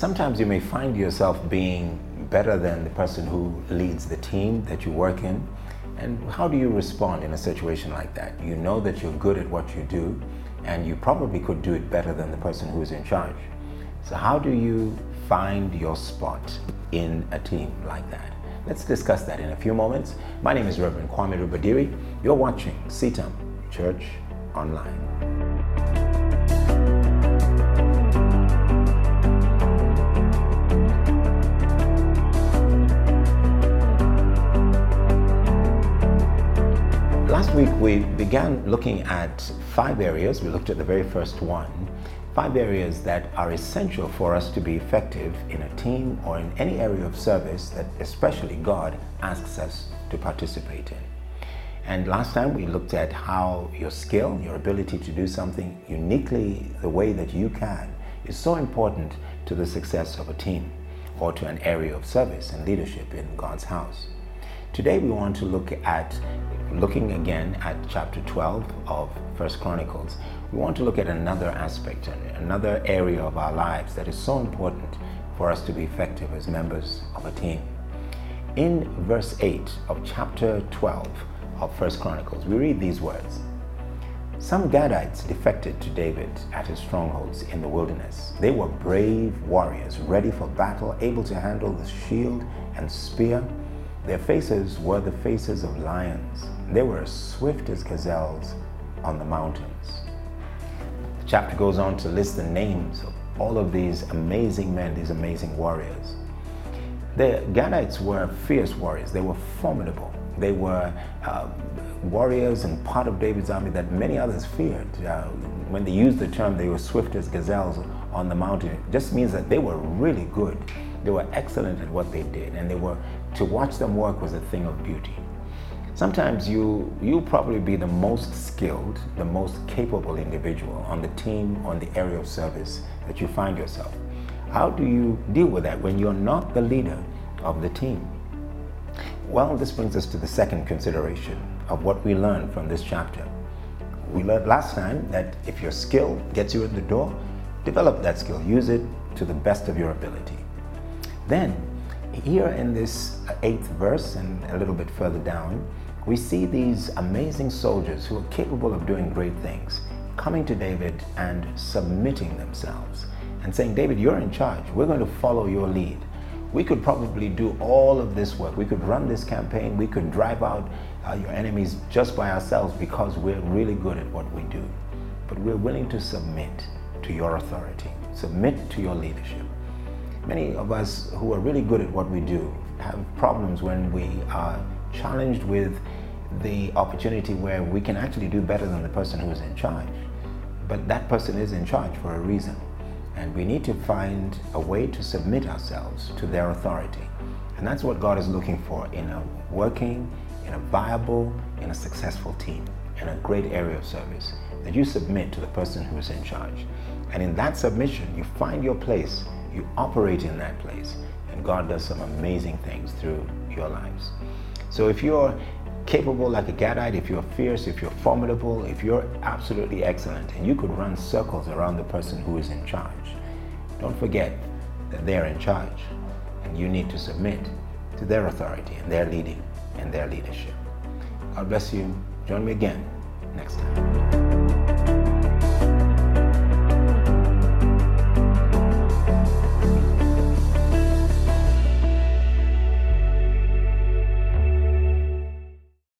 Sometimes you may find yourself being better than the person who leads the team that you work in. And how do you respond in a situation like that? You know that you're good at what you do, and you probably could do it better than the person who's in charge. So, how do you find your spot in a team like that? Let's discuss that in a few moments. My name is Reverend Kwame Rubadiri. You're watching CITAM Church Online. Week we began looking at five areas. We looked at the very first one. Five areas that are essential for us to be effective in a team or in any area of service that especially God asks us to participate in. And last time we looked at how your skill, your ability to do something uniquely the way that you can, is so important to the success of a team or to an area of service and leadership in God's house. Today we want to look at looking again at chapter 12 of First Chronicles. We want to look at another aspect, another area of our lives that is so important for us to be effective as members of a team. In verse 8 of chapter 12 of First Chronicles, we read these words. Some Gadites defected to David at his strongholds in the wilderness. They were brave warriors, ready for battle, able to handle the shield and spear their faces were the faces of lions. They were as swift as gazelles on the mountains. The chapter goes on to list the names of all of these amazing men, these amazing warriors. The Gadites were fierce warriors. They were formidable. They were uh, warriors and part of David's army that many others feared. Uh, when they used the term, they were swift as gazelles on the mountain, it just means that they were really good. They were excellent at what they did, and they were to watch them work was a thing of beauty. Sometimes you you probably be the most skilled, the most capable individual on the team, on the area of service that you find yourself. How do you deal with that when you're not the leader of the team? Well, this brings us to the second consideration of what we learned from this chapter. We learned last time that if your skill gets you in the door, develop that skill, use it to the best of your ability. Then here in this eighth verse and a little bit further down, we see these amazing soldiers who are capable of doing great things coming to David and submitting themselves and saying, David, you're in charge. We're going to follow your lead. We could probably do all of this work. We could run this campaign. We could drive out uh, your enemies just by ourselves because we're really good at what we do. But we're willing to submit to your authority, submit to your leadership. Many of us who are really good at what we do have problems when we are challenged with the opportunity where we can actually do better than the person who is in charge. But that person is in charge for a reason. And we need to find a way to submit ourselves to their authority. And that's what God is looking for in a working, in a viable, in a successful team, in a great area of service. That you submit to the person who is in charge. And in that submission, you find your place you operate in that place, and God does some amazing things through your lives. So if you're capable like a Gadite, if you're fierce, if you're formidable, if you're absolutely excellent, and you could run circles around the person who is in charge, don't forget that they're in charge, and you need to submit to their authority and their leading and their leadership. God bless you. Join me again next time.